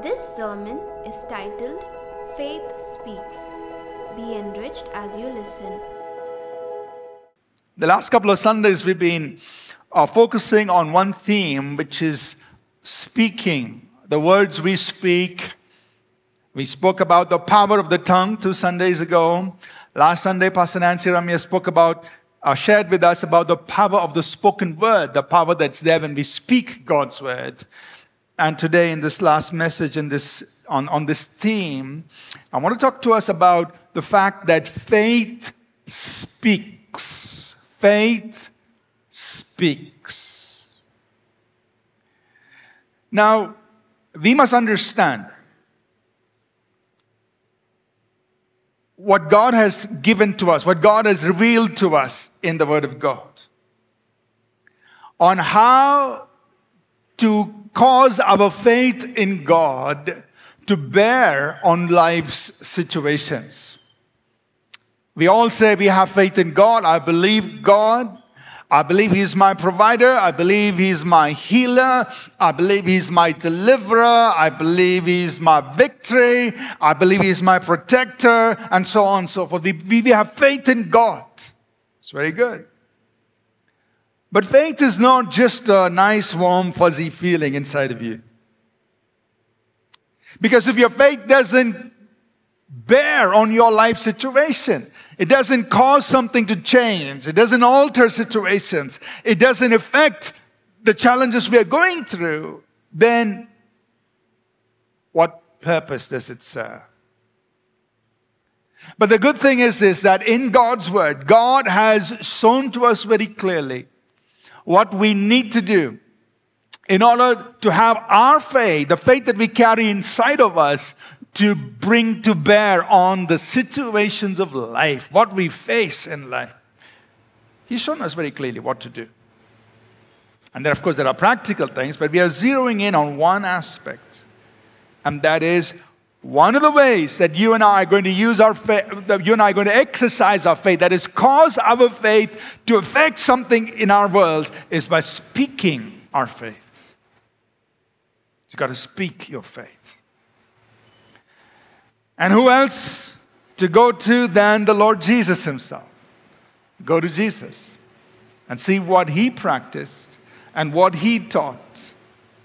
This sermon is titled Faith Speaks. Be enriched as you listen. The last couple of Sundays, we've been uh, focusing on one theme, which is speaking. The words we speak. We spoke about the power of the tongue two Sundays ago. Last Sunday, Pastor Nancy Ramya spoke about, uh, shared with us about the power of the spoken word, the power that's there when we speak God's word. And today, in this last message, in this, on, on this theme, I want to talk to us about the fact that faith speaks. Faith speaks. Now, we must understand what God has given to us, what God has revealed to us in the Word of God, on how to cause our faith in God to bear on life's situations. We all say we have faith in God. I believe God. I believe He's my provider. I believe He's my healer. I believe He's my deliverer. I believe He's my victory. I believe He's my protector, and so on and so forth. We, we have faith in God. It's very good. But faith is not just a nice, warm, fuzzy feeling inside of you. Because if your faith doesn't bear on your life situation, it doesn't cause something to change, it doesn't alter situations, it doesn't affect the challenges we are going through, then what purpose does it serve? But the good thing is this that in God's word, God has shown to us very clearly what we need to do in order to have our faith, the faith that we carry inside of us, to bring to bear on the situations of life, what we face in life. He's shown us very clearly what to do. And then, of course, there are practical things, but we are zeroing in on one aspect, and that is one of the ways that you and I are going to use our faith, that you and I are going to exercise our faith, that is, cause our faith to affect something in our world, is by speaking our faith. You've got to speak your faith. And who else to go to than the Lord Jesus Himself? Go to Jesus and see what He practiced and what He taught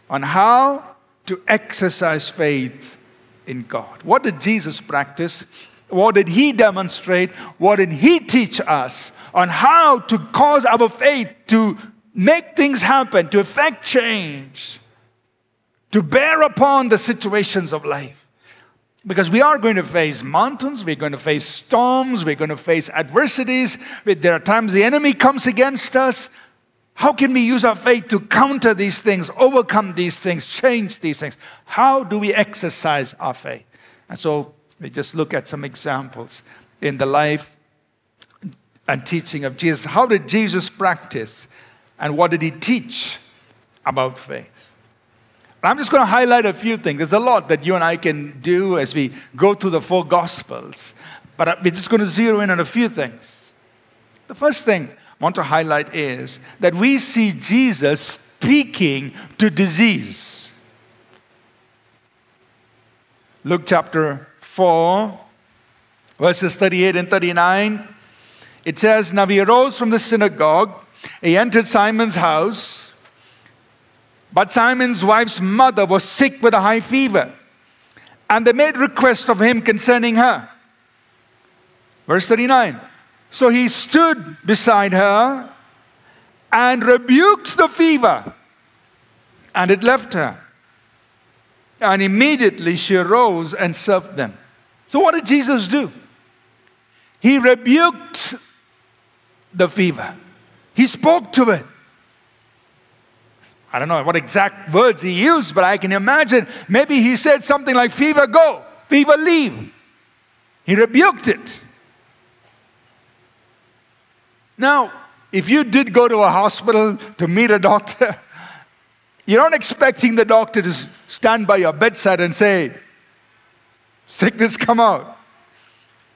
on how to exercise faith in God. What did Jesus practice? What did he demonstrate? What did he teach us on how to cause our faith to make things happen, to effect change, to bear upon the situations of life? Because we are going to face mountains, we're going to face storms, we're going to face adversities. There are times the enemy comes against us. How can we use our faith to counter these things, overcome these things, change these things? How do we exercise our faith? And so we just look at some examples in the life and teaching of Jesus. How did Jesus practice and what did he teach about faith? I'm just going to highlight a few things. There's a lot that you and I can do as we go through the four Gospels, but uh, we're just going to zero in on a few things. The first thing want to highlight is that we see Jesus speaking to disease. Luke chapter 4, verses 38 and 39. It says, Now he arose from the synagogue, he entered Simon's house, but Simon's wife's mother was sick with a high fever, and they made request of him concerning her. Verse 39 so he stood beside her and rebuked the fever, and it left her. And immediately she arose and served them. So, what did Jesus do? He rebuked the fever, he spoke to it. I don't know what exact words he used, but I can imagine maybe he said something like, Fever, go, fever, leave. He rebuked it. Now, if you did go to a hospital to meet a doctor, you're not expecting the doctor to stand by your bedside and say, Sickness, come out.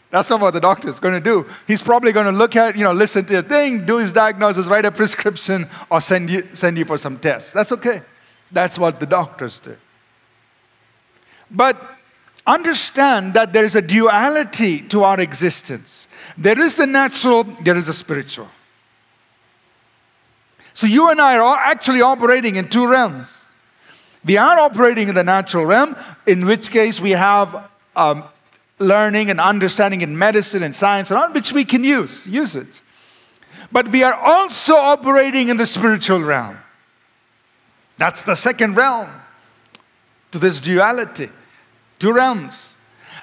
That's not what the doctor is going to do. He's probably going to look at, you know, listen to your thing, do his diagnosis, write a prescription, or send you, send you for some tests. That's okay. That's what the doctors do. But understand that there is a duality to our existence. There is the natural, there is the spiritual. So you and I are actually operating in two realms. We are operating in the natural realm, in which case we have um, learning and understanding in medicine and science and all, which we can use, use it. But we are also operating in the spiritual realm. That's the second realm to this duality, two realms.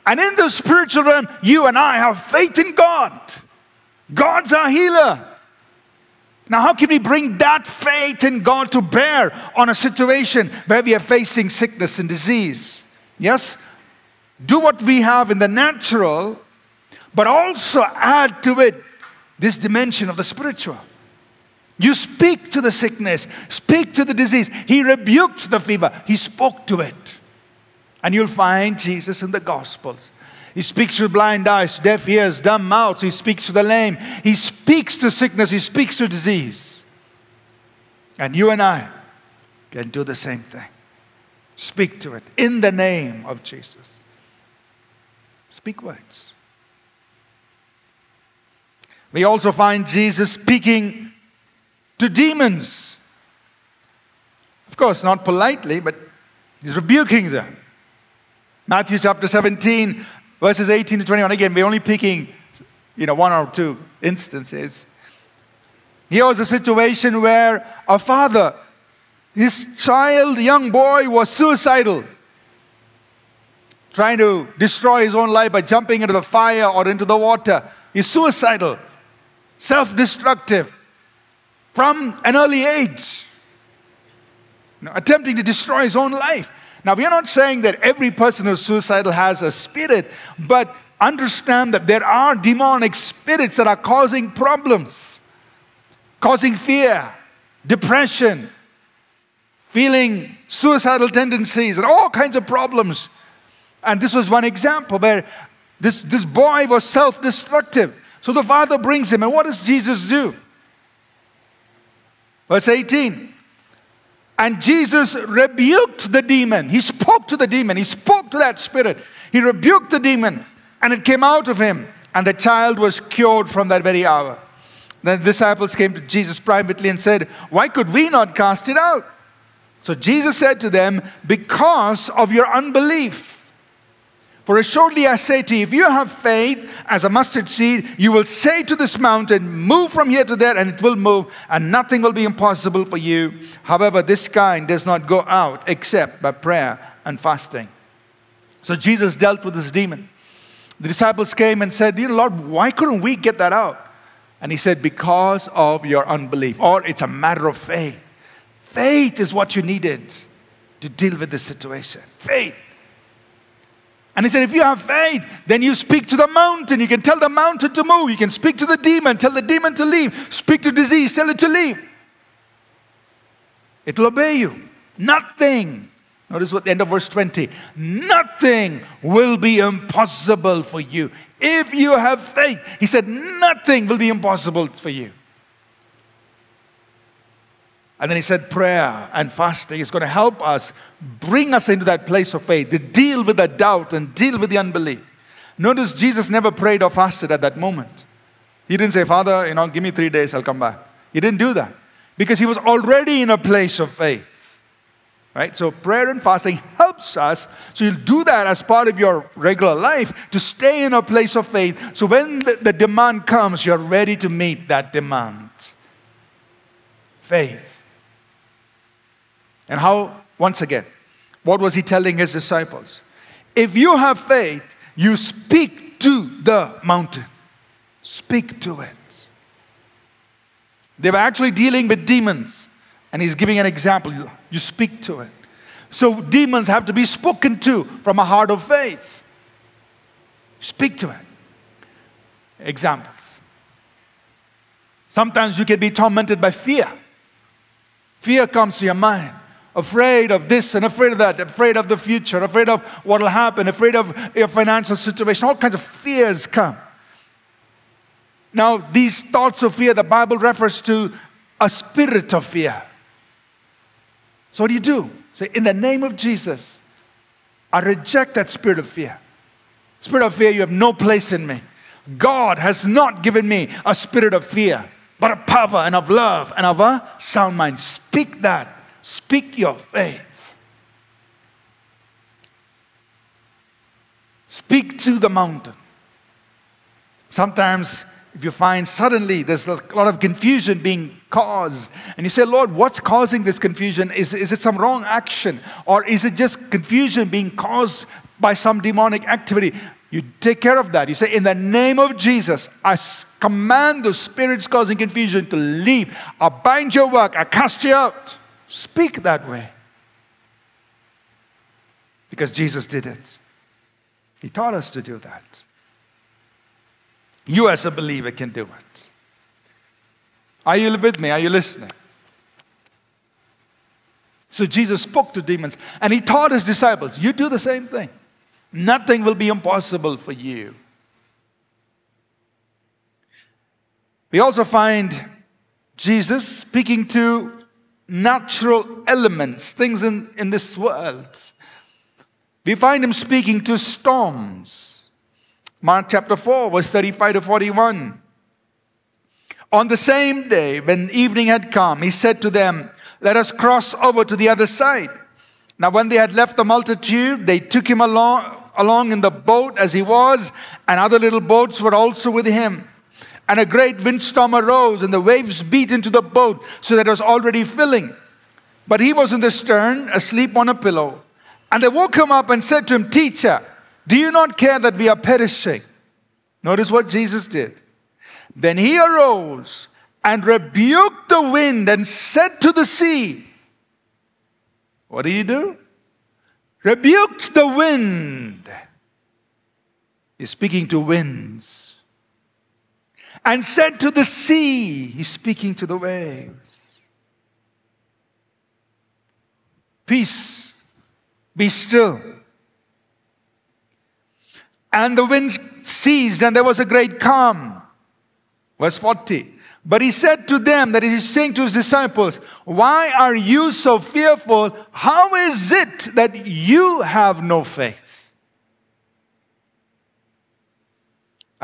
And in the spiritual realm, you and I have faith in God. God's our healer. Now, how can we bring that faith in God to bear on a situation where we are facing sickness and disease? Yes, do what we have in the natural, but also add to it this dimension of the spiritual. You speak to the sickness, speak to the disease. He rebuked the fever, he spoke to it. And you'll find Jesus in the Gospels. He speaks to blind eyes, deaf ears, dumb mouths. He speaks to the lame. He speaks to sickness. He speaks to disease. And you and I can do the same thing. Speak to it in the name of Jesus. Speak words. We also find Jesus speaking to demons. Of course, not politely, but he's rebuking them. Matthew chapter 17, verses 18 to 21. Again, we're only picking, you know, one or two instances. Here was a situation where a father, his child, young boy, was suicidal, trying to destroy his own life by jumping into the fire or into the water. He's suicidal, self destructive from an early age, you know, attempting to destroy his own life. Now, we are not saying that every person who's suicidal has a spirit, but understand that there are demonic spirits that are causing problems, causing fear, depression, feeling suicidal tendencies, and all kinds of problems. And this was one example where this, this boy was self destructive. So the father brings him, and what does Jesus do? Verse 18 and Jesus rebuked the demon. He spoke to the demon. He spoke to that spirit. He rebuked the demon and it came out of him. And the child was cured from that very hour. Then the disciples came to Jesus privately and said, Why could we not cast it out? So Jesus said to them, Because of your unbelief. For assuredly I say to you, if you have faith as a mustard seed, you will say to this mountain, Move from here to there, and it will move, and nothing will be impossible for you. However, this kind does not go out except by prayer and fasting. So Jesus dealt with this demon. The disciples came and said, You know, Lord, why couldn't we get that out? And he said, Because of your unbelief, or it's a matter of faith. Faith is what you needed to deal with this situation. Faith. And he said, if you have faith, then you speak to the mountain. You can tell the mountain to move. You can speak to the demon, tell the demon to leave. Speak to disease, tell it to leave. It will obey you. Nothing. Notice what the end of verse 20. Nothing will be impossible for you. If you have faith, he said, nothing will be impossible for you. And then he said, prayer and fasting is going to help us bring us into that place of faith to deal with the doubt and deal with the unbelief. Notice Jesus never prayed or fasted at that moment. He didn't say, Father, you know, give me three days, I'll come back. He didn't do that because he was already in a place of faith. Right? So prayer and fasting helps us. So you'll do that as part of your regular life to stay in a place of faith. So when the, the demand comes, you're ready to meet that demand. Faith. And how, once again, what was he telling his disciples? If you have faith, you speak to the mountain, speak to it. They were actually dealing with demons, and he's giving an example. You speak to it. So, demons have to be spoken to from a heart of faith. Speak to it. Examples. Sometimes you can be tormented by fear. Fear comes to your mind afraid of this and afraid of that, afraid of the future, afraid of what will happen, afraid of your financial situation. All kinds of fears come. Now, these thoughts of fear, the Bible refers to a spirit of fear. So, what do you do? Say, in the name of Jesus, I reject that spirit of fear. Spirit of fear, you have no place in me. God has not given me a spirit of fear, but a power and of love and of a sound mind. Speak that. Speak your faith. Speak to the mountain. Sometimes, if you find suddenly there's a lot of confusion being caused, and you say, Lord, what's causing this confusion? Is, is it some wrong action? Or is it just confusion being caused by some demonic activity? You take care of that. You say, In the name of Jesus, I command the spirits causing confusion to leave. I bind your work. I cast you out. Speak that way. Because Jesus did it. He taught us to do that. You, as a believer, can do it. Are you with me? Are you listening? So Jesus spoke to demons and he taught his disciples, You do the same thing. Nothing will be impossible for you. We also find Jesus speaking to natural elements, things in, in this world. We find him speaking to storms. Mark chapter 4, verse 35 to 41. On the same day, when evening had come, he said to them, Let us cross over to the other side. Now, when they had left the multitude, they took him along along in the boat as he was, and other little boats were also with him. And a great windstorm arose, and the waves beat into the boat so that it was already filling. But he was in the stern, asleep on a pillow. And they woke him up and said to him, Teacher, do you not care that we are perishing? Notice what Jesus did. Then he arose and rebuked the wind and said to the sea, What did he do? rebuked the wind. He's speaking to winds. And said to the sea, he's speaking to the waves. Peace, be still. And the wind ceased, and there was a great calm. Verse 40. But he said to them, that he's saying to his disciples, Why are you so fearful? How is it that you have no faith?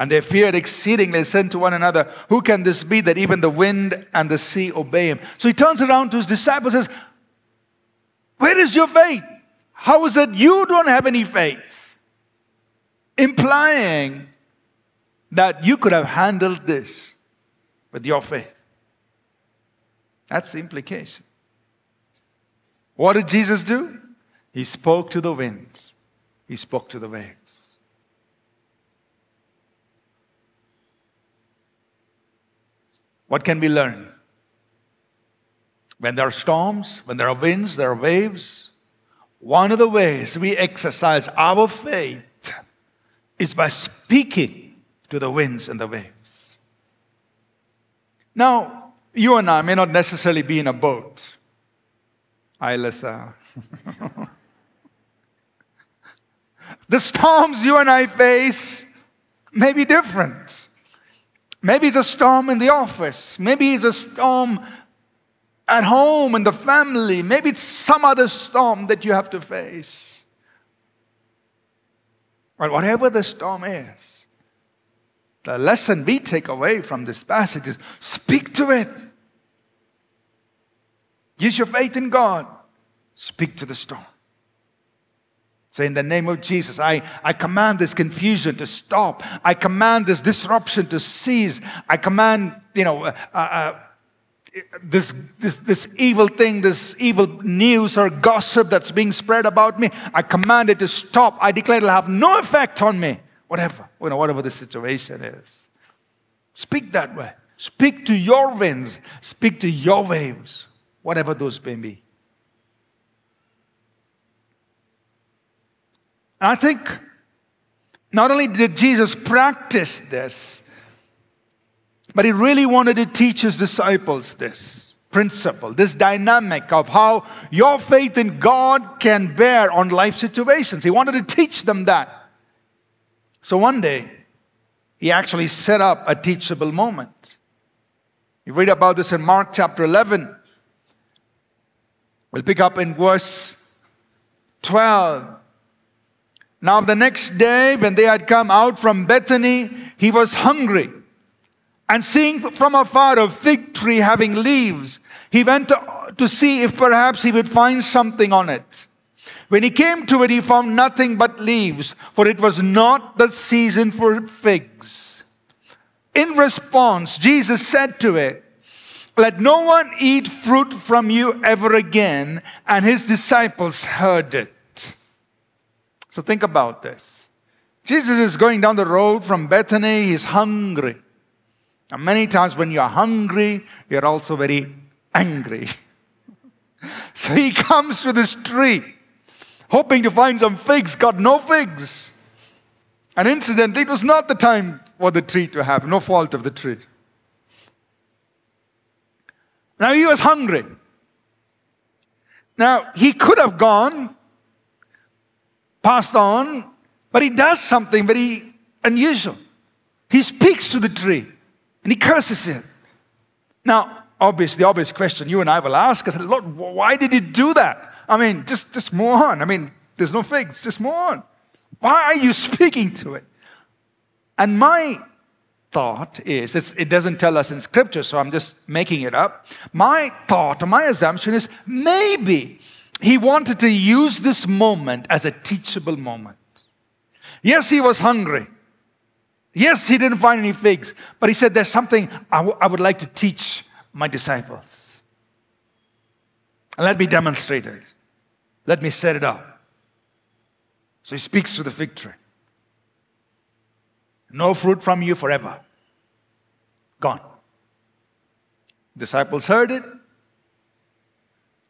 And they feared exceedingly, said to one another, Who can this be that even the wind and the sea obey him? So he turns around to his disciples and says, Where is your faith? How is it you don't have any faith? Implying that you could have handled this with your faith. That's the implication. What did Jesus do? He spoke to the winds, he spoke to the waves. What can we learn? When there are storms, when there are winds, there are waves, one of the ways we exercise our faith is by speaking to the winds and the waves. Now, you and I may not necessarily be in a boat. Hi, Lisa. the storms you and I face may be different. Maybe it's a storm in the office. Maybe it's a storm at home in the family. Maybe it's some other storm that you have to face. But whatever the storm is, the lesson we take away from this passage is speak to it. Use your faith in God. Speak to the storm. Say, in the name of Jesus, I, I command this confusion to stop. I command this disruption to cease. I command, you know, uh, uh, this, this, this evil thing, this evil news or gossip that's being spread about me. I command it to stop. I declare it'll have no effect on me whatever, you know, whatever the situation is. Speak that way. Speak to your winds. Speak to your waves, whatever those may be. And I think not only did Jesus practice this, but he really wanted to teach his disciples this principle, this dynamic of how your faith in God can bear on life situations. He wanted to teach them that. So one day, he actually set up a teachable moment. You read about this in Mark chapter 11. We'll pick up in verse 12. Now, the next day, when they had come out from Bethany, he was hungry. And seeing from afar a fig tree having leaves, he went to, to see if perhaps he would find something on it. When he came to it, he found nothing but leaves, for it was not the season for figs. In response, Jesus said to it, Let no one eat fruit from you ever again. And his disciples heard it. So think about this. Jesus is going down the road from Bethany, he's hungry. And many times when you're hungry, you're also very angry. so he comes to this tree hoping to find some figs, got no figs. And incidentally, it was not the time for the tree to have, no fault of the tree. Now he was hungry. Now he could have gone, passed on, but he does something very unusual. He speaks to the tree and he curses it. Now, obviously, the obvious question you and I will ask is, Lord, why did he do that? I mean, just, just move on. I mean, there's no figs, just move on. Why are you speaking to it? And my thought is, it doesn't tell us in scripture, so I'm just making it up. My thought, my assumption is maybe he wanted to use this moment as a teachable moment. Yes, he was hungry. Yes, he didn't find any figs, but he said, There's something I, w- I would like to teach my disciples. Let me demonstrate it. Let me set it up. So he speaks to the fig tree. No fruit from you forever. Gone. Disciples heard it.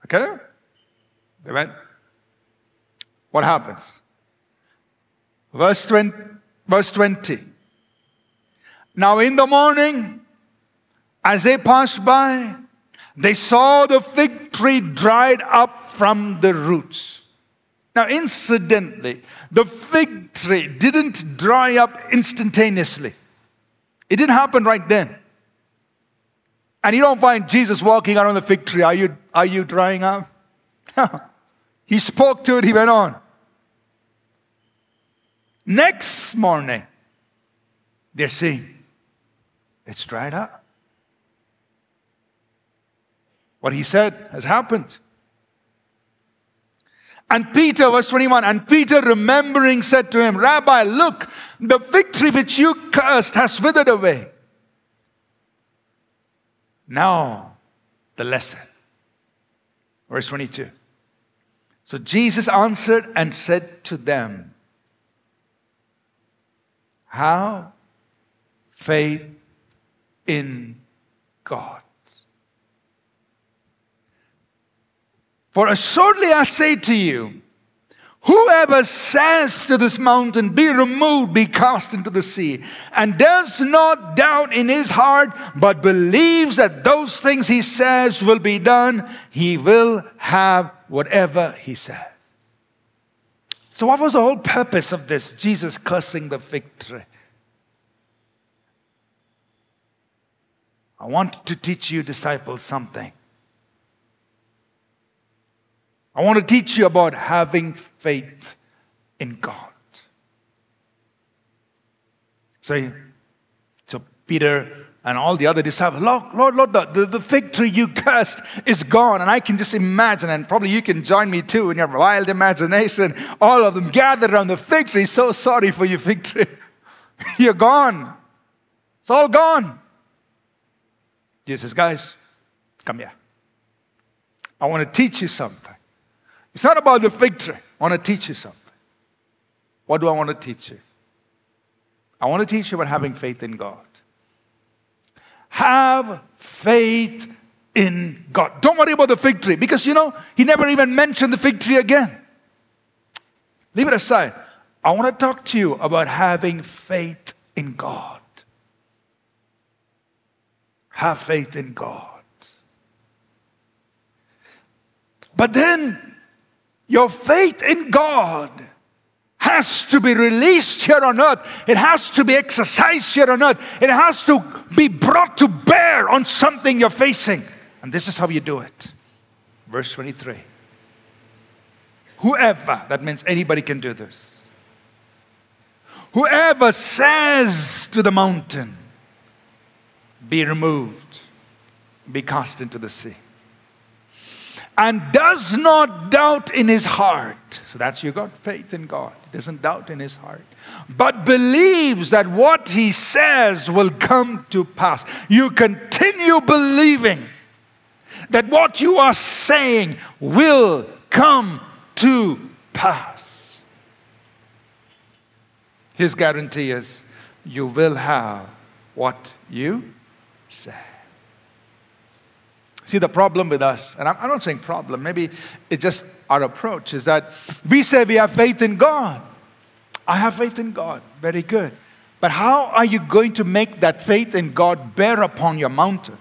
Okay? Went. What happens? Verse 20. Verse 20. Now in the morning, as they passed by, they saw the fig tree dried up from the roots. Now, incidentally, the fig tree didn't dry up instantaneously. It didn't happen right then. And you don't find Jesus walking around the fig tree. Are you, are you drying up? he spoke to it, he went on. Next morning, they're seeing it's dried up. What he said has happened. And Peter, verse 21, and Peter remembering said to him, Rabbi, look, the victory which you cursed has withered away. Now, the lesson. Verse 22. So Jesus answered and said to them, How faith in God. For assuredly I say to you, whoever says to this mountain, Be removed, be cast into the sea, and does not doubt in his heart, but believes that those things he says will be done, he will have whatever he says. So, what was the whole purpose of this? Jesus cursing the fig tree. I want to teach you, disciples, something. I want to teach you about having faith in God. So, so Peter and all the other disciples, Lord, Lord, Lord the, the, fig tree you cursed is gone. And I can just imagine, and probably you can join me too in your wild imagination, all of them gathered around the fig tree. So sorry for you, fig tree. You're gone. It's all gone. Jesus, guys, come here. I want to teach you something. It's not about the fig tree. I want to teach you something. What do I want to teach you? I want to teach you about having faith in God. Have faith in God. Don't worry about the fig tree because you know, he never even mentioned the fig tree again. Leave it aside. I want to talk to you about having faith in God. Have faith in God. But then your faith in God has to be released here on earth. It has to be exercised here on earth. It has to be brought to bear on something you're facing. And this is how you do it. Verse 23. Whoever, that means anybody can do this. Whoever says to the mountain, Be removed, be cast into the sea, and does not doubt in his heart. So that's you got faith in God. He doesn't doubt in his heart, but believes that what he says will come to pass. You continue believing that what you are saying will come to pass. His guarantee is you will have what you say. See, the problem with us, and I'm, I'm not saying problem, maybe it's just our approach, is that we say we have faith in God. I have faith in God. Very good. But how are you going to make that faith in God bear upon your mountain?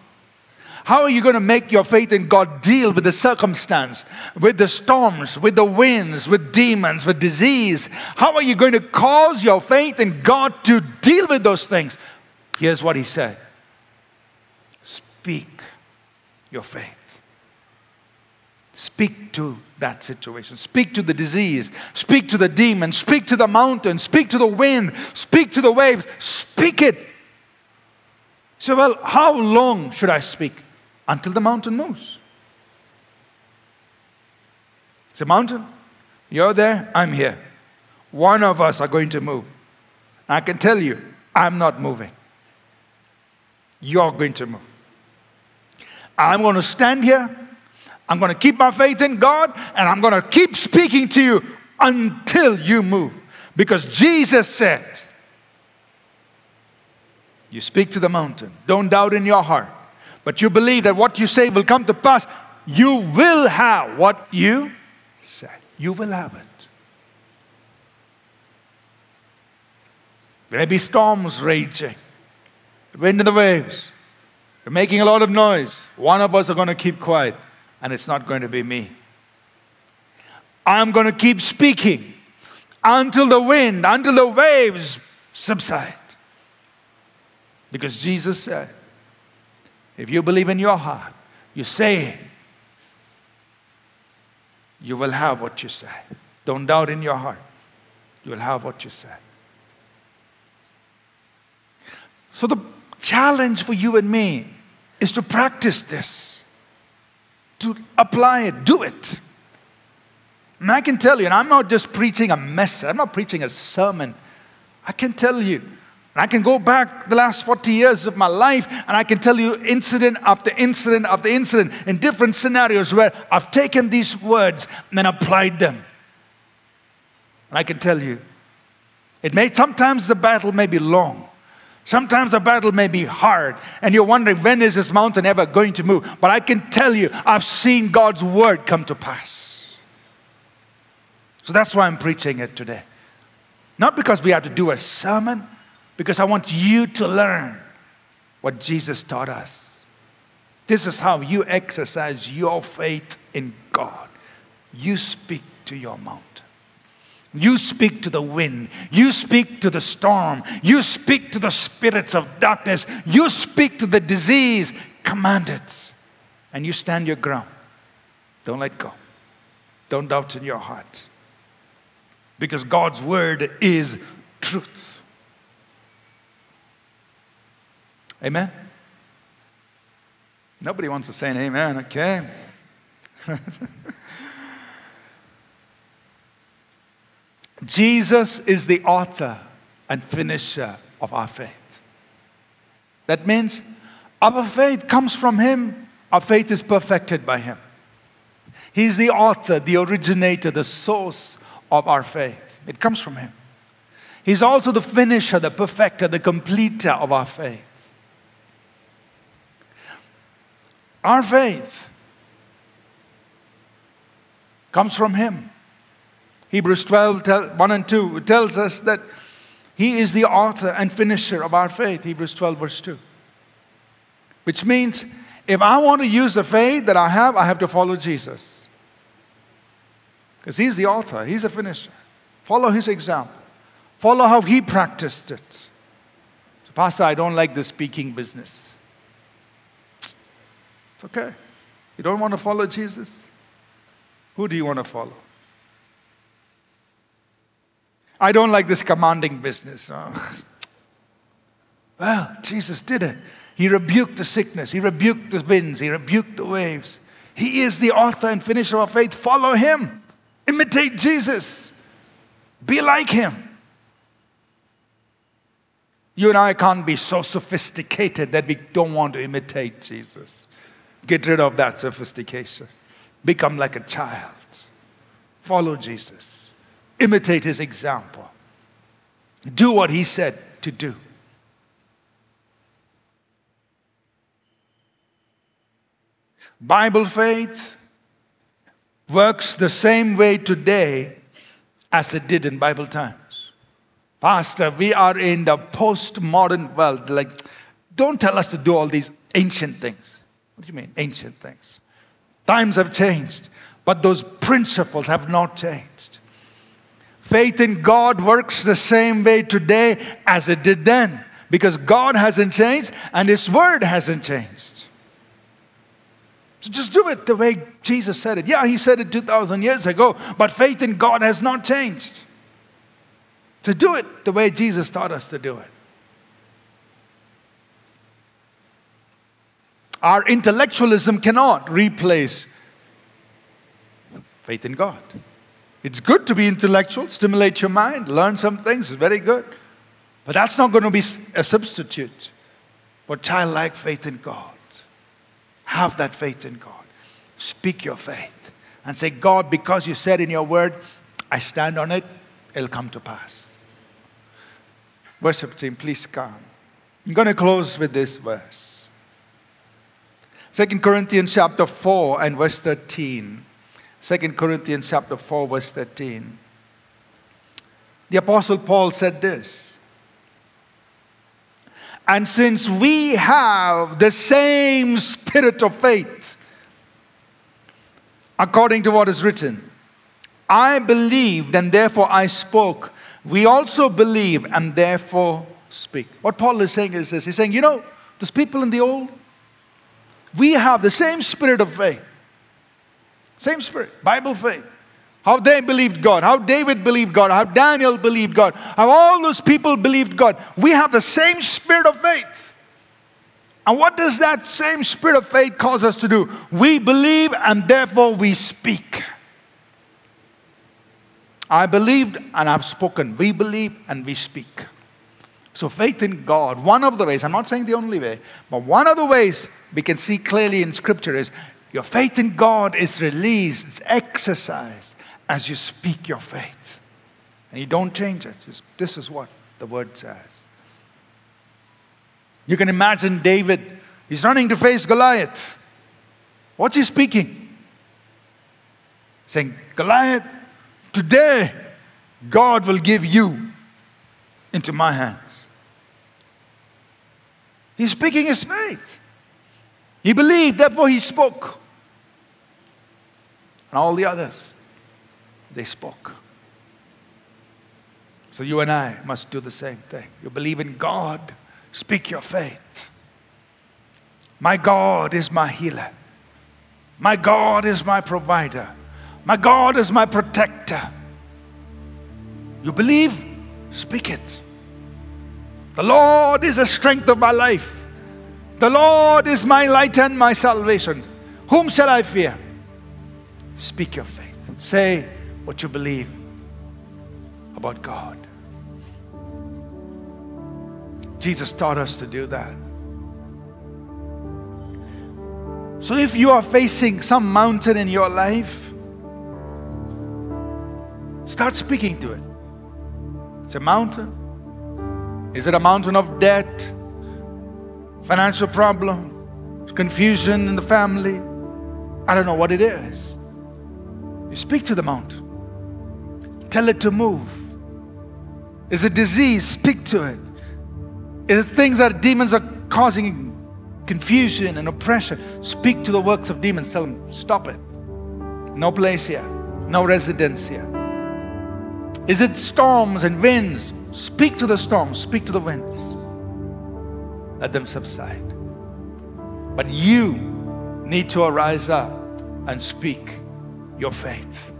How are you going to make your faith in God deal with the circumstance, with the storms, with the winds, with demons, with disease? How are you going to cause your faith in God to deal with those things? Here's what he said Speak your faith. Speak to that situation. Speak to the disease. Speak to the demon. Speak to the mountain. Speak to the wind. Speak to the waves. Speak it. So, well, how long should I speak? until the mountain moves. It's a mountain. You're there, I'm here. One of us are going to move. I can tell you, I'm not moving. You're going to move. I'm going to stand here. I'm going to keep my faith in God and I'm going to keep speaking to you until you move. Because Jesus said, You speak to the mountain, don't doubt in your heart but you believe that what you say will come to pass, you will have what you said. You will have it. There may be storms raging, wind and the waves. You're making a lot of noise. One of us are going to keep quiet, and it's not going to be me. I'm going to keep speaking until the wind, until the waves subside. Because Jesus said, if you believe in your heart, you say you will have what you say. Don't doubt in your heart. You will have what you say. So, the challenge for you and me is to practice this, to apply it, do it. And I can tell you, and I'm not just preaching a message, I'm not preaching a sermon. I can tell you, and I can go back the last 40 years of my life and I can tell you incident after incident after incident in different scenarios where I've taken these words and applied them. And I can tell you, it may sometimes the battle may be long. Sometimes the battle may be hard, and you're wondering when is this mountain ever going to move? But I can tell you, I've seen God's word come to pass. So that's why I'm preaching it today. Not because we have to do a sermon, because I want you to learn what Jesus taught us. This is how you exercise your faith in God. You speak to your mountain. You speak to the wind. You speak to the storm. You speak to the spirits of darkness. You speak to the disease. Command it. And you stand your ground. Don't let go. Don't doubt in your heart. Because God's word is truth. Amen? Nobody wants to say an amen, okay? Jesus is the author and finisher of our faith. That means our faith comes from Him, our faith is perfected by Him. He's the author, the originator, the source of our faith. It comes from Him. He's also the finisher, the perfecter, the completer of our faith. Our faith comes from Him. Hebrews 12, 1 and 2 tells us that He is the author and finisher of our faith. Hebrews 12, verse 2. Which means if I want to use the faith that I have, I have to follow Jesus. Because He's the author, He's the finisher. Follow His example, follow how He practiced it. So, Pastor, I don't like the speaking business. It's okay. You don't want to follow Jesus? Who do you want to follow? I don't like this commanding business. Oh. Well, Jesus did it. He rebuked the sickness, He rebuked the winds, He rebuked the waves. He is the author and finisher of faith. Follow Him, imitate Jesus, be like Him. You and I can't be so sophisticated that we don't want to imitate Jesus. Get rid of that sophistication. Become like a child. Follow Jesus. Imitate his example. Do what he said to do. Bible faith works the same way today as it did in Bible times. Pastor, we are in the postmodern world. Like, don't tell us to do all these ancient things. What do you mean, ancient things? Times have changed, but those principles have not changed. Faith in God works the same way today as it did then because God hasn't changed and His Word hasn't changed. So just do it the way Jesus said it. Yeah, He said it 2,000 years ago, but faith in God has not changed. To do it the way Jesus taught us to do it. Our intellectualism cannot replace faith in God. It's good to be intellectual, stimulate your mind, learn some things, it's very good. But that's not going to be a substitute for childlike faith in God. Have that faith in God. Speak your faith and say, God, because you said in your word, I stand on it, it'll come to pass. Worship team, please come. I'm going to close with this verse. Second Corinthians chapter 4 and verse 13. 2 Corinthians chapter 4 verse 13. The apostle Paul said this. And since we have the same spirit of faith, according to what is written, I believed and therefore I spoke. We also believe and therefore speak. What Paul is saying is this He's saying, you know, those people in the old, we have the same spirit of faith. Same spirit, Bible faith. How they believed God, how David believed God, how Daniel believed God, how all those people believed God. We have the same spirit of faith. And what does that same spirit of faith cause us to do? We believe and therefore we speak. I believed and I've spoken. We believe and we speak. So, faith in God, one of the ways, I'm not saying the only way, but one of the ways we can see clearly in Scripture is your faith in God is released, it's exercised as you speak your faith. And you don't change it. Just, this is what the word says. You can imagine David, he's running to face Goliath. What's he speaking? Saying, Goliath, today God will give you into my hands. He's speaking his faith. He believed, therefore he spoke. And all the others, they spoke. So you and I must do the same thing. You believe in God, speak your faith. My God is my healer. My God is my provider. My God is my protector. You believe? Speak it. The Lord is the strength of my life. The Lord is my light and my salvation. Whom shall I fear? Speak your faith. Say what you believe about God. Jesus taught us to do that. So if you are facing some mountain in your life, start speaking to it. It's a mountain. Is it a mountain of debt? Financial problem, confusion in the family. I don't know what it is. You speak to the mountain, tell it to move. Is it disease? Speak to it. Is it things that demons are causing confusion and oppression? Speak to the works of demons. Tell them, stop it. No place here, no residence here. Is it storms and winds? Speak to the storms, speak to the winds let them subside. But you need to arise up and speak your faith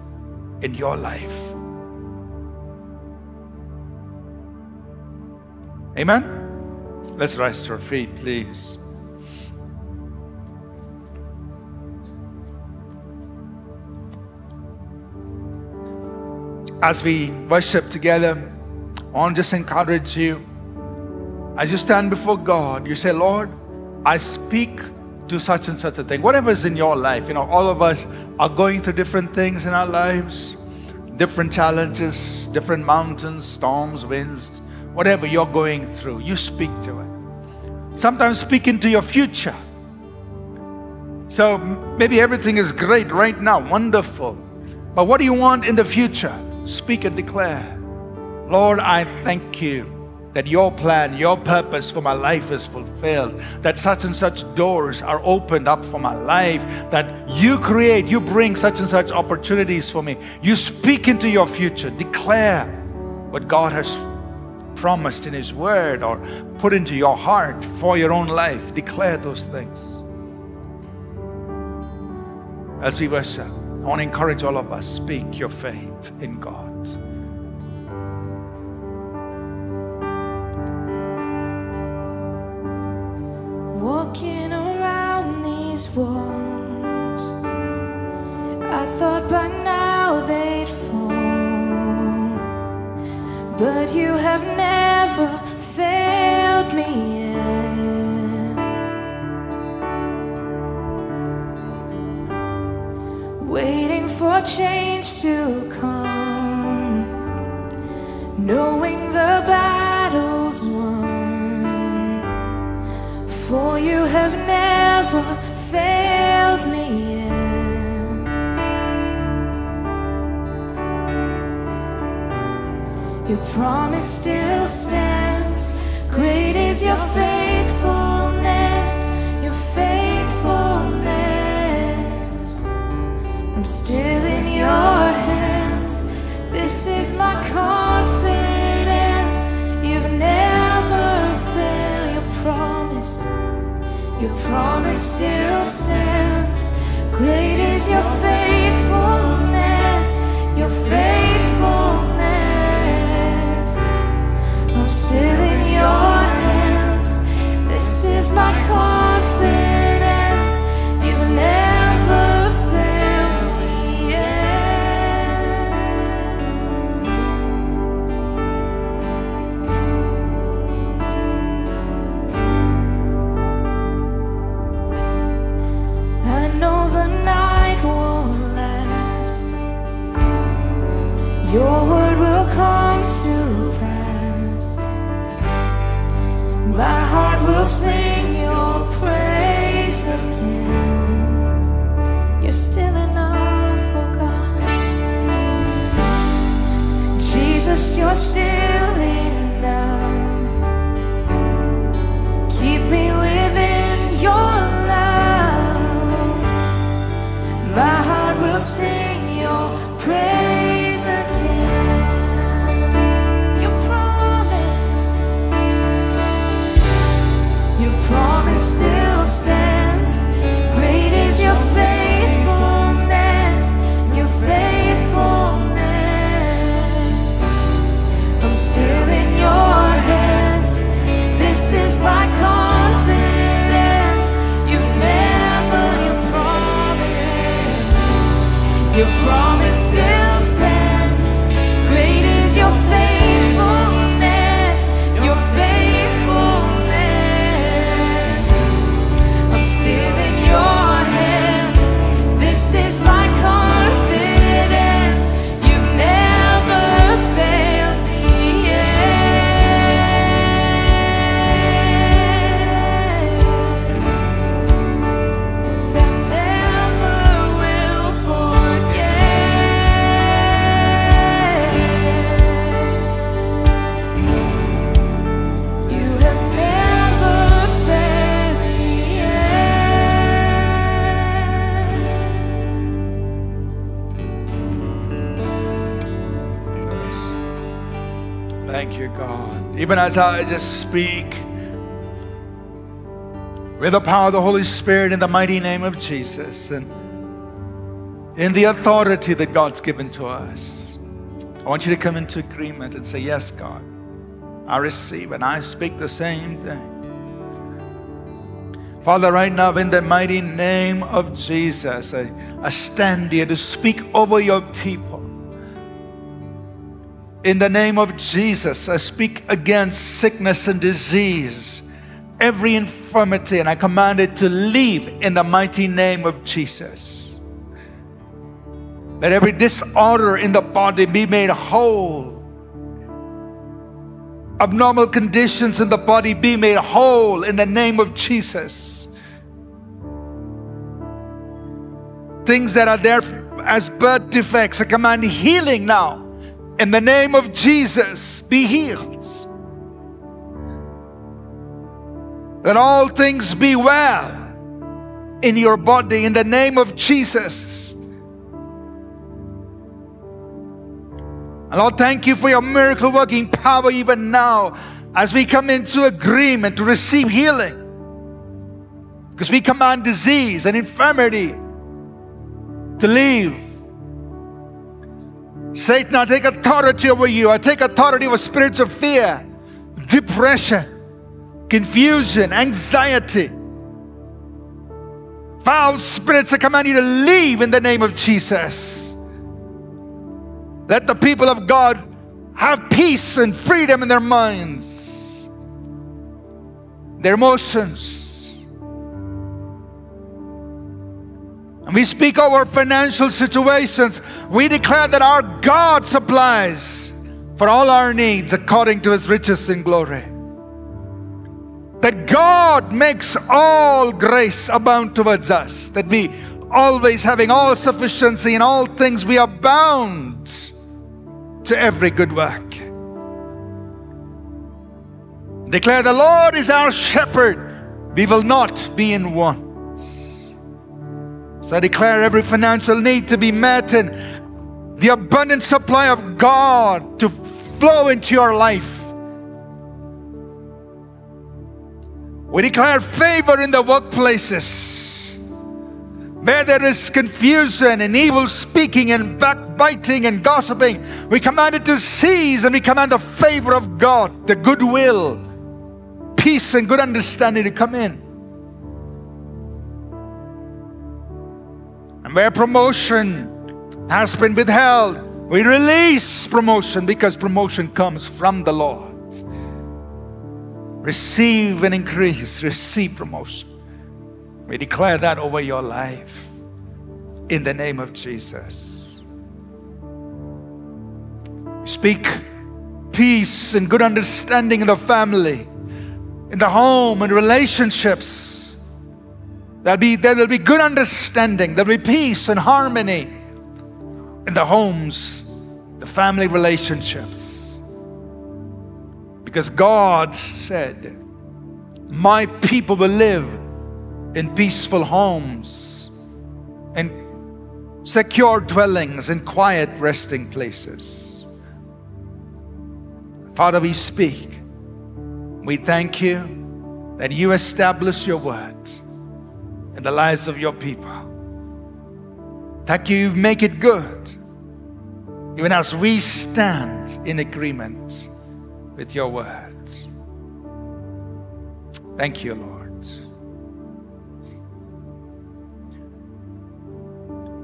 in your life. Amen? Let's rise to our feet, please. As we worship together, I want to just encourage you. As you stand before God, you say, Lord, I speak to such and such a thing. Whatever is in your life, you know, all of us are going through different things in our lives, different challenges, different mountains, storms, winds, whatever you're going through, you speak to it. Sometimes speak into your future. So maybe everything is great right now, wonderful. But what do you want in the future? Speak and declare. Lord, I thank you that your plan, your purpose for my life is fulfilled, that such and such doors are opened up for my life, that you create, you bring such and such opportunities for me. You speak into your future, declare what God has promised in His Word or put into your heart for your own life. Declare those things. As we worship, I want to encourage all of us speak your faith in God. Walking around these walls, I thought by now they'd fall, but you have never failed me yet. Waiting for change to come, knowing the battle's For you have never failed me yet. Your promise still stands. Great is your faithfulness, heart will Thank you, God. Even as I just speak with the power of the Holy Spirit in the mighty name of Jesus and in the authority that God's given to us, I want you to come into agreement and say, Yes, God, I receive and I speak the same thing. Father, right now, in the mighty name of Jesus, I, I stand here to speak over your people. In the name of Jesus, I speak against sickness and disease, every infirmity, and I command it to leave in the mighty name of Jesus. Let every disorder in the body be made whole. Abnormal conditions in the body be made whole in the name of Jesus. Things that are there as birth defects, I command healing now in the name of Jesus, be healed. That all things be well in your body in the name of Jesus. And Lord, thank you for your miracle working power even now as we come into agreement to receive healing. Because we command disease and infirmity to leave Satan, I take authority over you. I take authority over spirits of fear, depression, confusion, anxiety. Foul spirits, I command you to leave in the name of Jesus. Let the people of God have peace and freedom in their minds, their emotions, we speak over financial situations. We declare that our God supplies for all our needs according to his riches in glory. That God makes all grace abound towards us. That we always having all sufficiency in all things, we are bound to every good work. Declare the Lord is our shepherd. We will not be in want. So I declare every financial need to be met and the abundant supply of God to flow into your life. We declare favor in the workplaces. Where there is confusion and evil speaking and backbiting and gossiping, we command it to cease and we command the favor of God, the goodwill, peace, and good understanding to come in. And where promotion has been withheld, we release promotion because promotion comes from the Lord. Receive an increase, receive promotion. We declare that over your life in the name of Jesus. Speak peace and good understanding in the family, in the home, and relationships There'll be, there'll be good understanding. There'll be peace and harmony in the homes, the family relationships. Because God said, My people will live in peaceful homes, in secure dwellings, in quiet resting places. Father, we speak. We thank you that you establish your word in the lives of your people. Thank you, make it good. Even as we stand in agreement with your words. Thank you, Lord.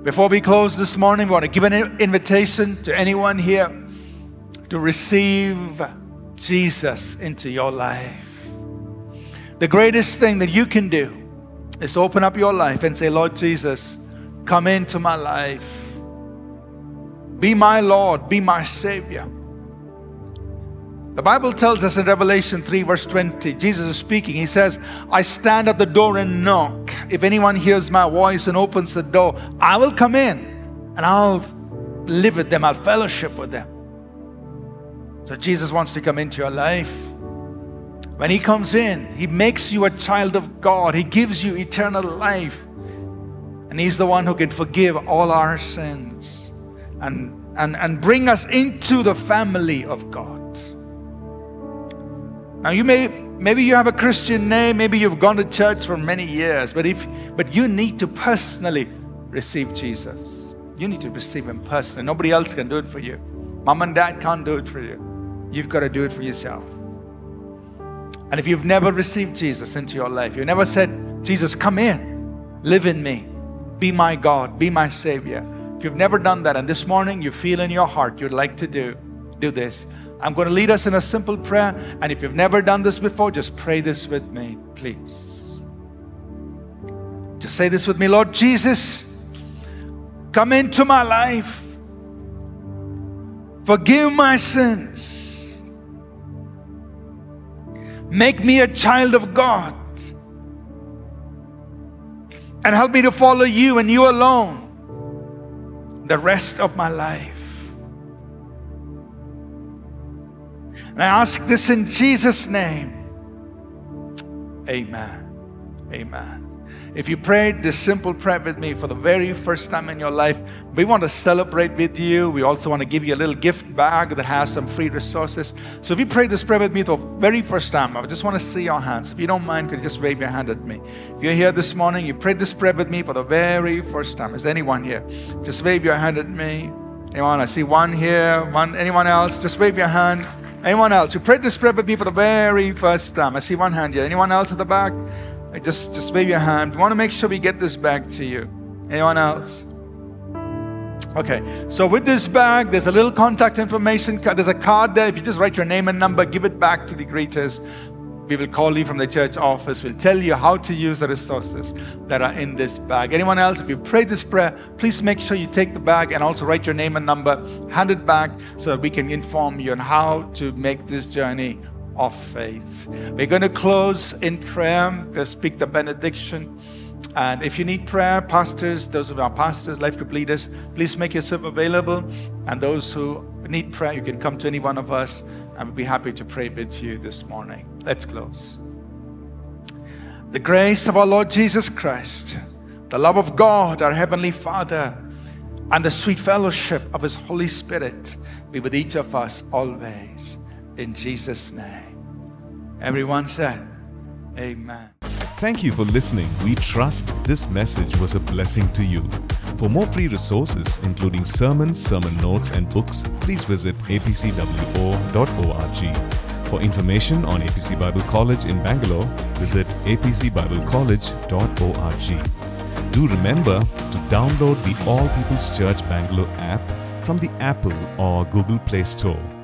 Before we close this morning, we want to give an invitation to anyone here to receive Jesus into your life. The greatest thing that you can do is to open up your life and say, Lord Jesus, come into my life. Be my Lord, be my Savior. The Bible tells us in Revelation 3, verse 20, Jesus is speaking. He says, I stand at the door and knock. If anyone hears my voice and opens the door, I will come in and I'll live with them, I'll fellowship with them. So Jesus wants to come into your life. When He comes in, He makes you a child of God. He gives you eternal life. And He's the one who can forgive all our sins and, and, and bring us into the family of God. Now you may maybe you have a Christian name, maybe you've gone to church for many years, but if but you need to personally receive Jesus. You need to receive him personally. Nobody else can do it for you. Mom and dad can't do it for you. You've got to do it for yourself. And if you've never received Jesus into your life, you never said, Jesus, come in, live in me, be my God, be my Savior. If you've never done that, and this morning you feel in your heart you'd like to do, do this. I'm going to lead us in a simple prayer. And if you've never done this before, just pray this with me, please. Just say this with me Lord Jesus, come into my life, forgive my sins, make me a child of God, and help me to follow you and you alone the rest of my life. And I ask this in Jesus' name. Amen. Amen. If you prayed this simple prayer with me for the very first time in your life, we want to celebrate with you. We also want to give you a little gift bag that has some free resources. So if you prayed this prayer with me for the very first time, I just want to see your hands. If you don't mind, could you just wave your hand at me? If you're here this morning, you prayed this prayer with me for the very first time. Is anyone here? Just wave your hand at me. Anyone? I see one here. One. Anyone else? Just wave your hand. Anyone else You prayed this prayer with me for the very first time? I see one hand here. Anyone else at the back? Just, just wave your hand. We want to make sure we get this back to you. Anyone else? Okay, so with this bag, there's a little contact information. There's a card there. If you just write your name and number, give it back to the greeters. We will call you from the church office. We'll tell you how to use the resources that are in this bag. Anyone else, if you prayed this prayer, please make sure you take the bag and also write your name and number, hand it back so that we can inform you on how to make this journey of faith. We're going to close in prayer, to speak the benediction. And if you need prayer, pastors, those of our pastors, life group leaders, please make yourself available. And those who need prayer, you can come to any one of us and we'll be happy to pray with you this morning. Let's close. The grace of our Lord Jesus Christ, the love of God, our Heavenly Father, and the sweet fellowship of His Holy Spirit be with each of us always. In Jesus' name. Everyone said, Amen. Thank you for listening. We trust this message was a blessing to you. For more free resources, including sermons, sermon notes, and books, please visit apcwo.org. For information on APC Bible College in Bangalore, visit apcbiblecollege.org. Do remember to download the All People's Church Bangalore app from the Apple or Google Play Store.